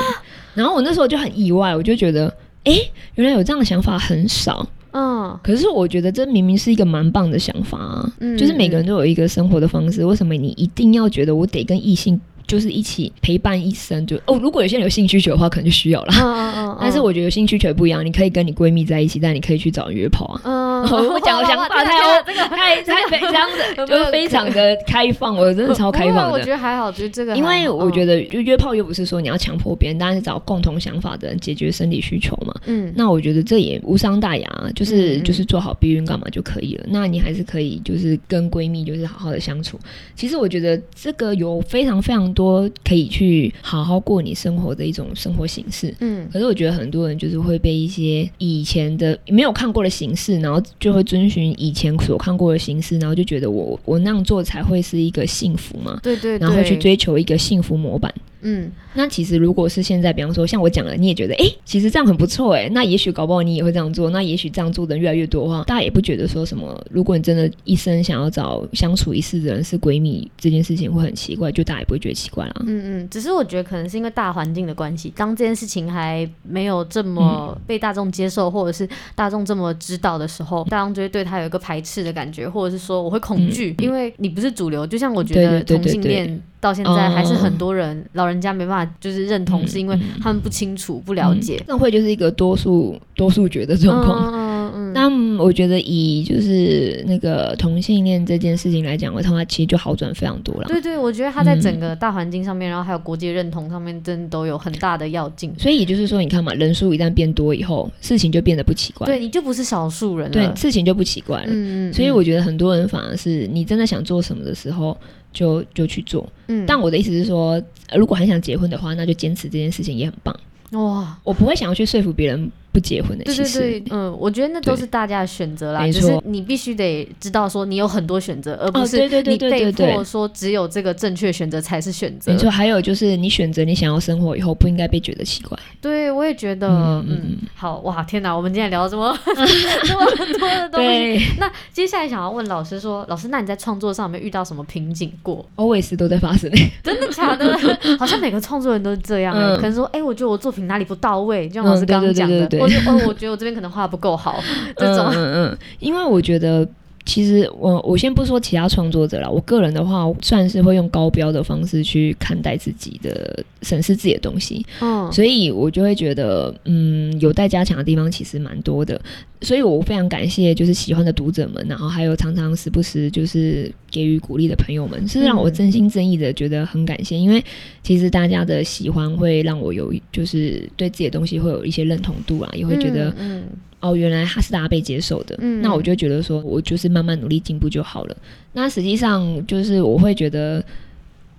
然后我那时候就很意外，我就觉得，哎，原来有这样的想法很少。嗯，可是我觉得这明明是一个蛮棒的想法啊。嗯，就是每个人都有一个生活的方式，为什么你一定要觉得我得跟异性？就是一起陪伴一生，就哦，如果有些人有性需求的话，可能就需要了。[laughs] 但是我觉得性需求不一样，你可以跟你闺蜜在一起，但你可以去找人约炮啊。嗯，[laughs] 我讲的想法太这个太太非常的，就是非常的开放，我真的超开放的。我觉得还好，就是这个，因为我觉得就约炮又不是说你要强迫别人，当然是找共同想法的人解决生理需求嘛。嗯，那我觉得这也无伤大雅，就是就是做好避孕干嘛就可以了。那你还是可以就是跟闺蜜就是好好的相处。其实我觉得这个有非常非常。多可以去好好过你生活的一种生活形式，嗯，可是我觉得很多人就是会被一些以前的没有看过的形式，然后就会遵循以前所看过的形式，然后就觉得我我那样做才会是一个幸福嘛，对对，然后去追求一个幸福模板。嗯，那其实如果是现在，比方说像我讲了，你也觉得哎、欸，其实这样很不错哎，那也许搞不好你也会这样做，那也许这样做的人越来越多的话，大家也不觉得说什么。如果你真的一生想要找相处一世的人是闺蜜，这件事情会很奇怪，就大家也不会觉得奇怪啦。嗯嗯，只是我觉得可能是因为大环境的关系，当这件事情还没有这么被大众接受，或者是大众这么知道的时候，大众就会对他有一个排斥的感觉，或者是说我会恐惧，嗯、因为你不是主流。就像我觉得同性恋。到现在还是很多人、oh. 老人家没办法就是认同，是因为他们不清楚、嗯、不了解。那、嗯、会就是一个多数多数决的状况。嗯嗯。那我觉得以就是那个同性恋这件事情来讲的话，他其实就好转非常多了。对对，我觉得他在整个大环境上面，嗯、然后还有国际认同上面，真的都有很大的要进。所以也就是说，你看嘛，人数一旦变多以后，事情就变得不奇怪。对，你就不是少数人了。对，事情就不奇怪了。嗯嗯。所以我觉得很多人反而是你真的想做什么的时候。就就去做，嗯，但我的意思是说，如果很想结婚的话，那就坚持这件事情也很棒。哇，我不会想要去说服别人不结婚的，对对对，嗯，我觉得那都是大家的选择啦，只是你必须得知道说你有很多选择，而不是你被迫说只有这个正确选择才是选择。没错，还有就是你选择你想要生活以后，不应该被觉得奇怪。对，我也觉得，嗯，嗯好哇，天哪，我们今天聊了这么 [laughs] 这么多的东西，[laughs] 那接下来想要问老师说，老师，那你在创作上有没有遇到什么瓶颈过？Always 都在发生，[laughs] 真的假的？好像每个创作人都是这样，可能说，哎，我觉得我作品哪里不到位，就像老师刚刚讲的。或者哦，我觉得我这边可能画不够好，这种。嗯嗯，因为我觉得其实我我先不说其他创作者了，我个人的话算是会用高标的方式去看待自己的审视自己的东西，嗯，所以我就会觉得嗯有待加强的地方其实蛮多的，所以我非常感谢就是喜欢的读者们，然后还有常常时不时就是给予鼓励的朋友们，是让我真心真意的觉得很感谢，因为其实大家的喜欢会让我有就是对自己的东西会有一些认同度啊，也会觉得嗯。哦，原来他是大家被接受的，嗯，那我就觉得说，我就是慢慢努力进步就好了。那实际上就是我会觉得，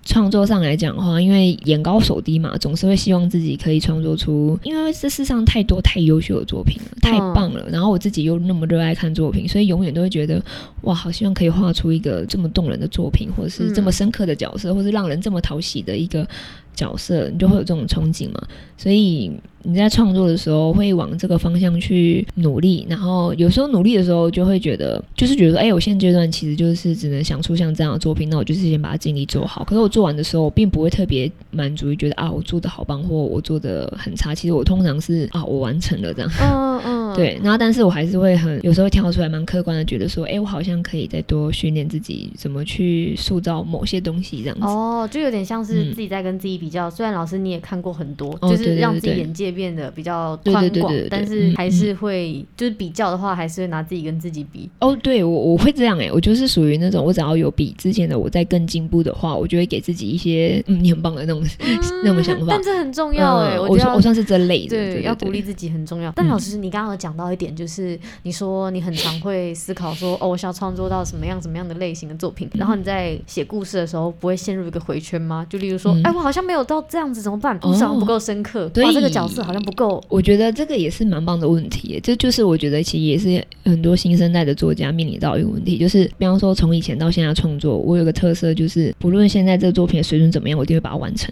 创作上来讲的话，因为眼高手低嘛，总是会希望自己可以创作出，因为这世上太多太优秀的作品了，太棒了。然后我自己又那么热爱看作品，所以永远都会觉得，哇，好希望可以画出一个这么动人的作品，或者是这么深刻的角色，或是让人这么讨喜的一个角色，你就会有这种憧憬嘛。所以。你在创作的时候会往这个方向去努力，然后有时候努力的时候就会觉得，就是觉得说，哎，我现阶段其实就是只能想出像这样的作品，那我就是先把它尽力做好。可是我做完的时候，我并不会特别满足于觉得啊，我做的好棒，或我做的很差。其实我通常是啊，我完成了这样。嗯嗯。对，然后但是我还是会很 [laughs] 有时候会跳出来，蛮客观的觉得说，哎，我好像可以再多训练自己，怎么去塑造某些东西这样子。哦，就有点像是自己在跟自己比较。嗯、虽然老师你也看过很多，就是让自己眼界变得比较宽广，但是还是会、嗯、就是比较的话，还是会拿自己跟自己比。哦，对我我会这样哎、欸，我就是属于那种我只要有比之前的我在更进步的话，我就会给自己一些嗯你很棒的那种、嗯、那种想法。但这很重要哎、欸嗯，我我我算是这类的，对，要鼓励自己很重要。但老师，你刚刚有讲到一点，就是你说你很常会思考说哦，我想要创作到什么样什么样的类型的作品，然后你在写故事的时候不会陷入一个回圈吗？就例如说，哎、嗯，我好像没有到这样子怎么办？故事好像不够深刻，对、哦，这个角色好像不够。我觉得这个也是蛮棒的问题，这就是我觉得其实也是很多新生代的作家面临到一个问题，就是比方说从以前到现在创作，我有个特色就是，不论现在这个作品的水准怎么样，我一定会把它完成。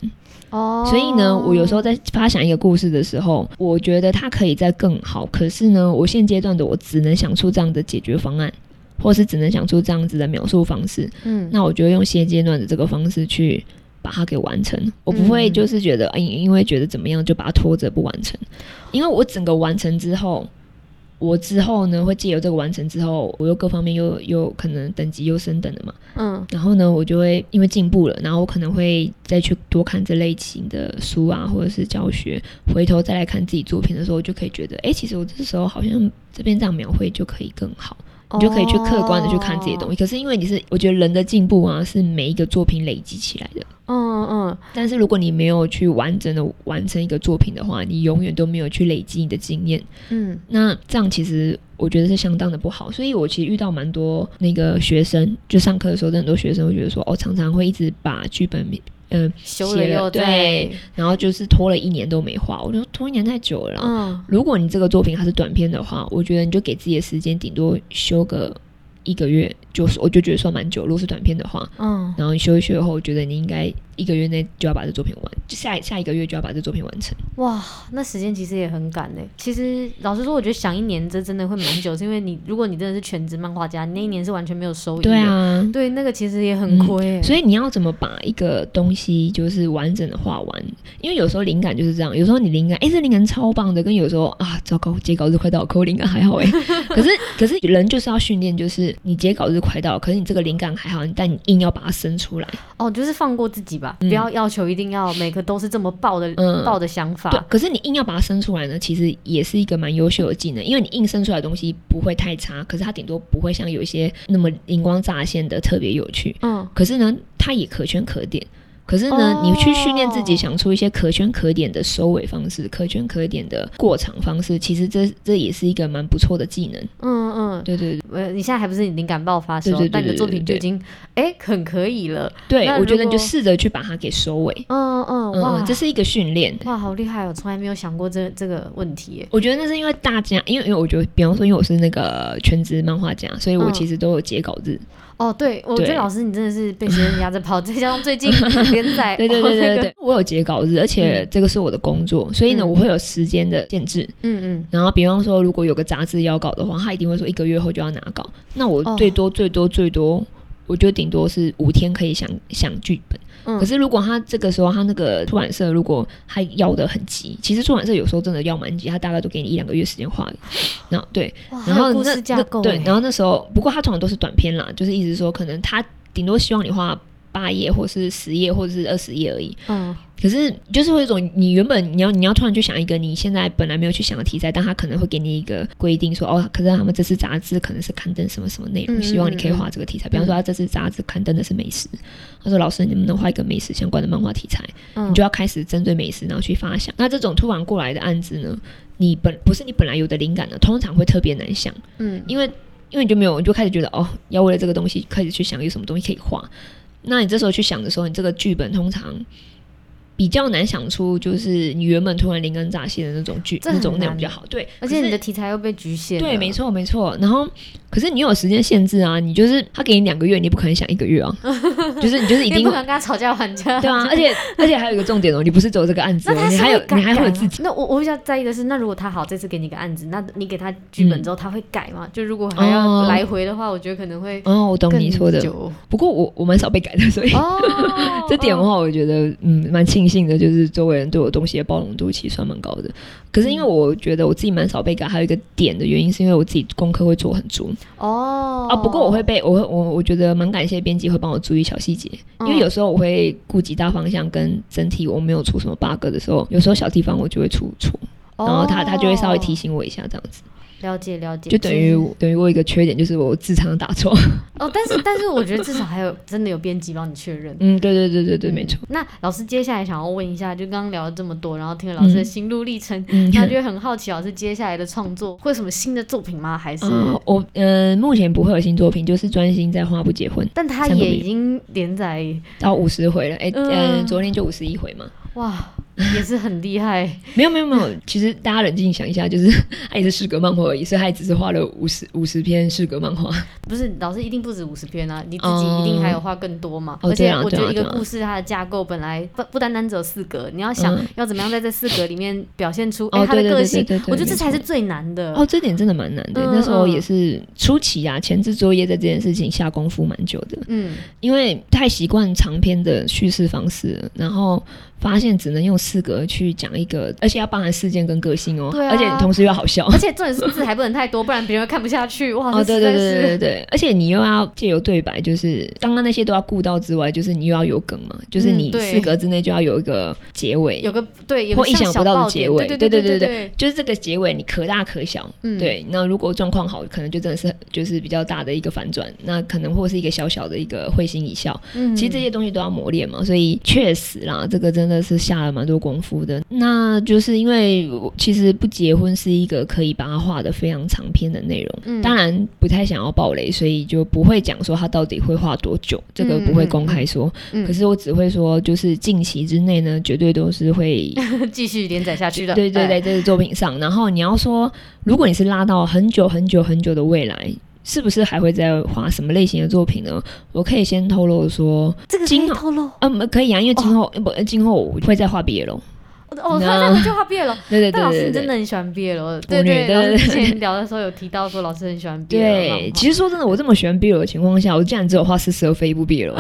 哦，所以呢，我有时候在发想一个故事的时候，我觉得它可以再更好，可是呢，我现阶段的我只能想出这样的解决方案，或是只能想出这样子的描述方式。嗯，那我就会用现阶段的这个方式去。把它给完成，我不会就是觉得，哎、嗯，因为觉得怎么样就把它拖着不完成，因为我整个完成之后，我之后呢会借由这个完成之后，我又各方面又又可能等级又升等了嘛，嗯，然后呢我就会因为进步了，然后我可能会再去多看这类型的书啊，或者是教学，回头再来看自己作品的时候，我就可以觉得，哎，其实我这时候好像这边这样描绘就可以更好。你就可以去客观的去看这些东西，可是因为你是，我觉得人的进步啊，是每一个作品累积起来的。嗯嗯。但是如果你没有去完整的完成一个作品的话，你永远都没有去累积你的经验。嗯。那这样其实我觉得是相当的不好，所以我其实遇到蛮多那个学生，就上课的时候，很多学生会觉得说，哦，常常会一直把剧本。嗯、呃，修了又对，然后就是拖了一年都没画，我觉得拖一年太久了。嗯，如果你这个作品它是短片的话，我觉得你就给自己的时间顶多修个一个月，就是我就觉得算蛮久。如果是短片的话，嗯，然后你修一修后，我觉得你应该。一个月内就要把这作品完，就下下一个月就要把这作品完成。哇，那时间其实也很赶呢。其实老实说，我觉得想一年这真的会蛮久，是因为你如果你真的是全职漫画家，你那一年是完全没有收益的。对啊，对，那个其实也很亏、嗯。所以你要怎么把一个东西就是完整的画完？因为有时候灵感就是这样，有时候你灵感，哎，这灵感超棒的，跟有时候啊，糟糕，截稿日快到，可我灵感还好哎。[laughs] 可是可是人就是要训练，就是你截稿日快到，可是你这个灵感还好，但你硬要把它生出来。哦，就是放过自己吧。不要要求一定要每个都是这么爆的、嗯、爆的想法。对，可是你硬要把它生出来呢，其实也是一个蛮优秀的技能，因为你硬生出来的东西不会太差，可是它顶多不会像有一些那么灵光乍现的特别有趣。嗯，可是呢，它也可圈可点。可是呢，哦、你去训练自己想出一些可圈可点的收尾方式，可圈可点的过场方式，其实这这也是一个蛮不错的技能。嗯嗯，对对对，你现在还不是你灵感爆发的时候，但你的作品就已经哎很可以了。对，我觉得你就试着去把它给收尾。嗯嗯，哇，这是一个训练。哇，好厉害哦！从来没有想过这这个问题。我觉得那是因为大家，因为因为我觉得，比方说，因为我是那个全职漫画家，所以我其实都有截稿日。哦，对，我觉得老师你真的是被学生压着跑，[laughs] 再加上最近连载，对对对对对，我有截稿日，而且这个是我的工作，所以呢，我会有时间的限制。嗯嗯。然后，比方说，如果有个杂志要稿的话，他一定会说一个月后就要拿稿。那我最多最多最多，我觉得顶多是五天可以想想剧本。可是如果他这个时候他那个出版社如果他要的很急，其实出版社有时候真的要蛮急，他大概都给你一两个月时间画。然后对，然后那那对，然后那时候不过他通常都是短篇啦，就是意思说可能他顶多希望你画。八页，或是十页，或者是二十页而已。嗯，可是就是会有一种，你原本你要你要突然去想一个你现在本来没有去想的题材，但他可能会给你一个规定说，哦，可是他们这次杂志可能是刊登什么什么内容，希望你可以画这个题材。比方说，他这次杂志刊登的是美食，他说老师，你能不能画一个美食相关的漫画题材？你就要开始针对美食，然后去发想。那这种突然过来的案子呢，你本不是你本来有的灵感呢，通常会特别难想。嗯，因为因为你就没有，你就开始觉得哦，要为了这个东西开始去想有什么东西可以画。那你这时候去想的时候，你这个剧本通常比较难想出，就是你原本突然灵根乍现的那种剧，那种内容比较好。对，而且你的题材又被局限。对，没错，没错。然后，可是你又有时间限制啊，你就是他给你两个月，你不可能想一个月啊。[laughs] 就是你就是一定不可能跟他吵架还价。对啊，而且而且还有一个重点哦，你不是走这个案子，你还有你还会有自己。那我我比较在意的是，那如果他好这次给你个案子，那你给他剧本之后他会改吗？就如果还要来回的话，我觉得可能会。哦，我懂你说的。不过我我蛮少被改的，所以 [laughs] 这点的话，我觉得嗯蛮庆幸的，就是周围。人对我东西的包容度其实算蛮高的，可是因为我觉得我自己蛮少被改，还有一个点的原因是因为我自己功课会做很足哦啊。不过我会被我会我我觉得蛮感谢编辑会帮我注意小细节，因为有时候我会顾及大方向跟整体我没有出什么 bug 的时候，有时候小地方我就会出错，然后他他就会稍微提醒我一下这样子。了解了解，就等于等于我一个缺点就是我字常打错。[laughs] 哦，但是但是我觉得至少还有 [laughs] 真的有编辑帮你确认。嗯，对对对对对，没错。那老师接下来想要问一下，就刚刚聊了这么多，然后听了老师的心路历程，他就 [laughs] 很好奇老师接下来的创作会有什么新的作品吗？还是我呃目前不会有新作品，就是专心在画不结婚。但他也已经连载到五十回了，哎，嗯，昨天就五十一回嘛。哇。[laughs] 也是很厉害，没有没有没有，其实大家冷静想一下，就是他也是四格漫画而已，所以他也只是画了五十五十篇四格漫画。不是，老师一定不止五十篇啊，你自己一定还有画更多嘛。而且我觉得一个故事它的架构本来不不单单只有四格，你要想要怎么样在这四格里面表现出哎他的个性，我觉得这才是最难的。哦，这点真的蛮难的，那时候也是初期啊，前置作业在这件事情下功夫蛮久的。嗯，因为太习惯长篇的叙事方式，然后。发现只能用四格去讲一个，而且要包含事件跟个性哦，对啊，而且同时又要好笑，而且重点是字还不能太多，不然别人会看不下去。哇，哦，对对对对对对，而且你又要借由对白，就是刚刚那些都要顾到之外，就是你又要有梗嘛，就是你四格之内就要有一个结尾，有个对，或意想不到的结尾，对对对对对，就是这个结尾你可大可小，嗯，对，那如果状况好，可能就真的是就是比较大的一个反转，那可能或是一个小小的一个会心一笑，嗯，其实这些东西都要磨练嘛，所以确实啦，这个真的是下了蛮多功夫的，那就是因为其实不结婚是一个可以把它画的非常长篇的内容，嗯，当然不太想要暴雷，所以就不会讲说他到底会画多久，这个不会公开说，嗯，可是我只会说，就是近期之内呢，绝对都是会 [laughs] 继续连载下去的，对对对，这个作品上，然后你要说，如果你是拉到很久很久很久的未来。是不是还会再画什么类型的作品呢？我可以先透露说，这个可以透露，嗯，可以啊，因为今后不，今后我会再画毕业龙。哦，他他就画毕业了对对 [laughs] 对，老师真的很喜欢毕业了对对对。之前 [laughs] 聊的时候有提到说老师很喜欢毕业。对，其实说真的，我这么喜欢毕业的情况下，我竟然只有画四十二飞一部 BL。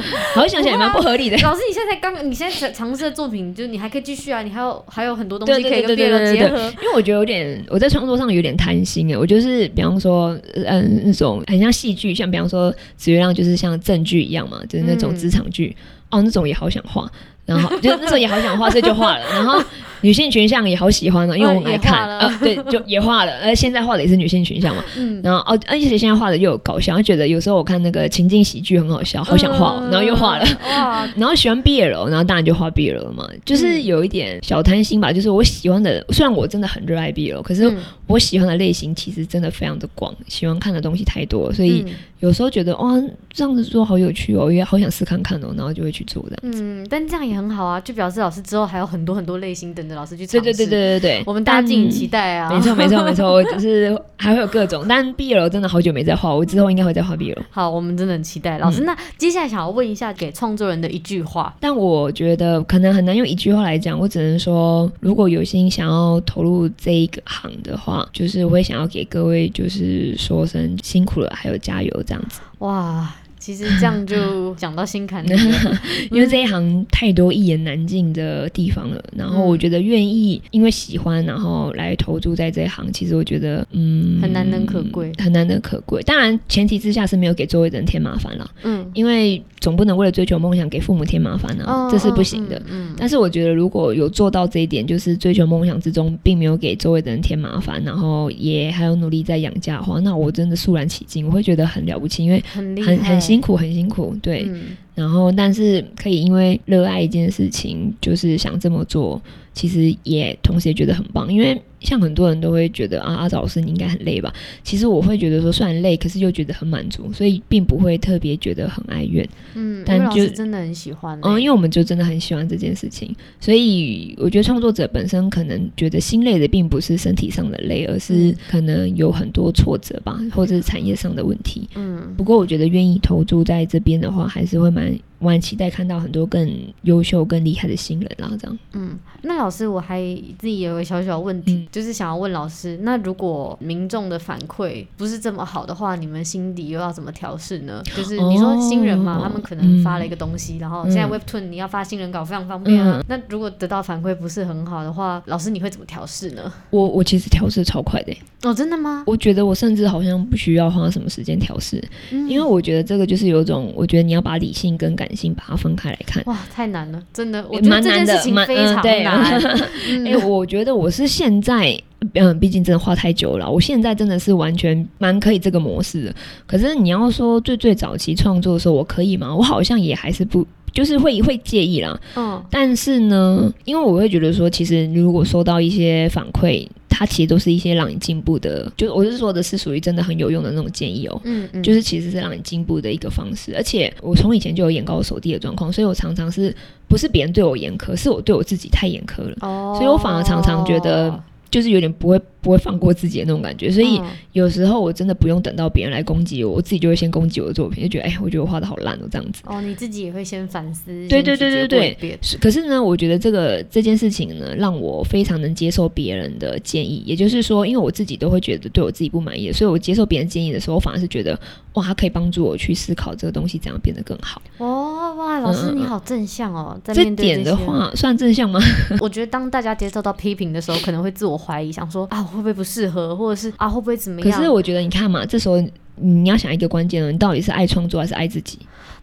[laughs] 好像想起来蛮不合理的。老师，你现在刚，你现在尝试的作品，就是你还可以继续啊，你还有还有很多东西可以跟别人结合。因为我觉得有点，我在创作上有点贪心诶，我就是比方说，嗯，那种很像戏剧，像比方说《紫月亮》就是像正剧一样嘛，就是那种职场剧，哦，那种也好想画。然后就那时候也好想画，所以就画了，然后。女性群像也好喜欢的，因为我们爱看，呃，对，就也画了，呃，现在画的也是女性群像嘛，嗯，然后哦，而且现在画的又有搞笑，觉得有时候我看那个情境喜剧很好笑，好想画，然后又画了，哇，[laughs] 然后喜欢 BL，然后当然就画 BL 了嘛，就是有一点小贪心吧，就是我喜欢的，虽然我真的很热爱 BL，可是我喜欢的类型其实真的非常的广，喜欢看的东西太多，所以有时候觉得哇，这样子做好有趣哦，也好想试看看哦，然后就会去做的，嗯，但这样也很好啊，就表示老师之后还有很多很多类型等。老师去对对对对对对，我们大家敬请期待啊！没错没错没错，[laughs] 我就是还会有各种，但 BL 真的好久没再画，我之后应该会再画 BL。好，我们真的很期待。老师，嗯、那接下来想要问一下给创作人的一句话，但我觉得可能很难用一句话来讲，我只能说，如果有心想要投入这一个行的话，就是我会想要给各位就是说声辛苦了，还有加油这样子。哇！其实这样就讲到心坎里，[laughs] 因为这一行太多一言难尽的地方了。然后我觉得愿意因为喜欢，然后来投注在这一行，其实我觉得嗯很难能可贵，很难能可贵。当然前提之下是没有给周围的人添麻烦了。嗯，因为总不能为了追求梦想给父母添麻烦啊，这是不行的。嗯，但是我觉得如果有做到这一点，就是追求梦想之中并没有给周围的人添麻烦，然后也还有努力在养家的话，那我真的肃然起敬，我会觉得很了不起，因为很很很。辛辛苦，很辛苦，对。然后，但是可以因为热爱一件事情，就是想这么做，其实也同时也觉得很棒。因为像很多人都会觉得啊，阿早老师你应该很累吧？其实我会觉得说，虽然累，可是又觉得很满足，所以并不会特别觉得很哀怨。嗯，但就真的很喜欢。嗯，因为我们就真的很喜欢这件事情，所以我觉得创作者本身可能觉得心累的并不是身体上的累，而是可能有很多挫折吧，或者是产业上的问题。嗯，不过我觉得愿意投注在这边的话，还是会蛮。们我很期待看到很多更优秀、更厉害的新人啦，这样。嗯，那老师，我还自己有个小小问题，嗯、就是想要问老师，那如果民众的反馈不是这么好的话，你们心底又要怎么调试呢？就是你说新人嘛，哦、他们可能发了一个东西，嗯、然后现在 Webtoon 你要发新人稿非常方便啊。嗯、那如果得到反馈不是很好的话，老师你会怎么调试呢？我我其实调试超快的。哦，真的吗？我觉得我甚至好像不需要花什么时间调试，嗯、因为我觉得这个就是有种，我觉得你要把理性跟感性把它分开来看。哇，太难了，真的，我觉得这件事情非常难。[laughs] 哎、我觉得我是现在，嗯，毕竟真的画太久了，我现在真的是完全蛮可以这个模式的。可是你要说最最早期创作的时候，我可以吗？我好像也还是不，就是会会介意啦。嗯，但是呢，因为我会觉得说，其实你如果收到一些反馈。它其实都是一些让你进步的，就我是说的是属于真的很有用的那种建议哦。嗯嗯，就是其实是让你进步的一个方式。而且我从以前就有眼高手低的状况，所以我常常是不是别人对我严苛，是我对我自己太严苛了。哦，所以我反而常常觉得就是有点不会。不会放过自己的那种感觉，所以有时候我真的不用等到别人来攻击我，我自己就会先攻击我的作品，就觉得哎，我觉得我画的好烂哦，这样子。哦，你自己也会先反思。对对对对对。可是呢，我觉得这个这件事情呢，让我非常能接受别人的建议。也就是说，因为我自己都会觉得对我自己不满意，所以我接受别人建议的时候，我反而是觉得哇，他可以帮助我去思考这个东西怎样变得更好。哦哇，老师你好正向哦。在这点的话算正向吗？[laughs] 我觉得当大家接受到批评的时候，可能会自我怀疑，想说啊，会不会不适合？或者是啊，会不会怎么样？可是我觉得，你看嘛，这时候你要想一个关键了，你到底是爱创作还是爱自己？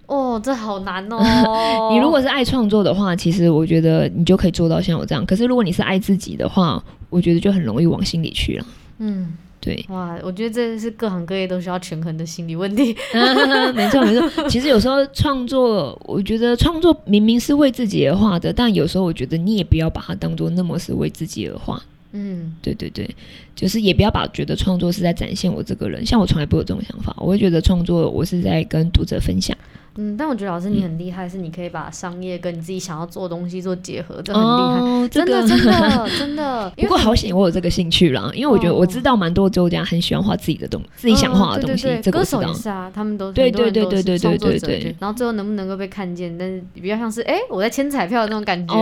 哦，这好难哦。[laughs] 你如果是爱创作的话，其实我觉得你就可以做到像我这样。可是如果你是爱自己的话，我觉得就很容易往心里去了。嗯，对。哇，我觉得这是各行各业都需要权衡的心理问题。[laughs] 没错，没错。其实有时候创作，我觉得创作明明是为自己而画的，但有时候我觉得你也不要把它当做那么是为自己而画。嗯，对对对，就是也不要把觉得创作是在展现我这个人，像我从来不会有这种想法，我会觉得创作我是在跟读者分享。嗯，但我觉得老师你很厉害，是你可以把商业跟你自己想要做的东西做结合，这很厉害，真的真的真的。[laughs] 不过好险我有这个兴趣啦，因为我觉得我知道蛮多作家很喜欢画自己的东，自己想画的东西。这个歌手也是啊，他们都对对对对对对对对。然后最后能不能够被看见，但是比较像是哎我在签彩票的那种感觉。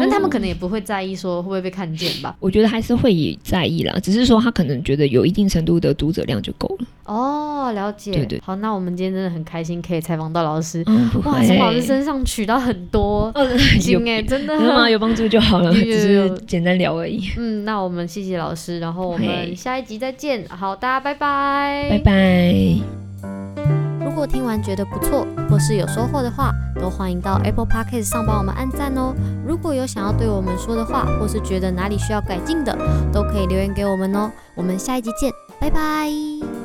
但他们可能也不会在意说会不会被看见吧？我觉得还是会在意啦，只是说他可能觉得有一定程度的读者量就够了。哦，了解。对对。好，那我们今天真的很开心可以采访到老师。哇，从老师身上取到很多经验，真的吗？有帮助就好了，只是简单聊而已。嗯，那我们谢谢老师，然后我们下一集再见。好，大家拜拜，拜拜。如果听完觉得不错，或是有收获的话，都欢迎到 Apple Podcast 上帮我们按赞哦。如果有想要对我们说的话，或是觉得哪里需要改进的，都可以留言给我们哦。我们下一集见，拜拜。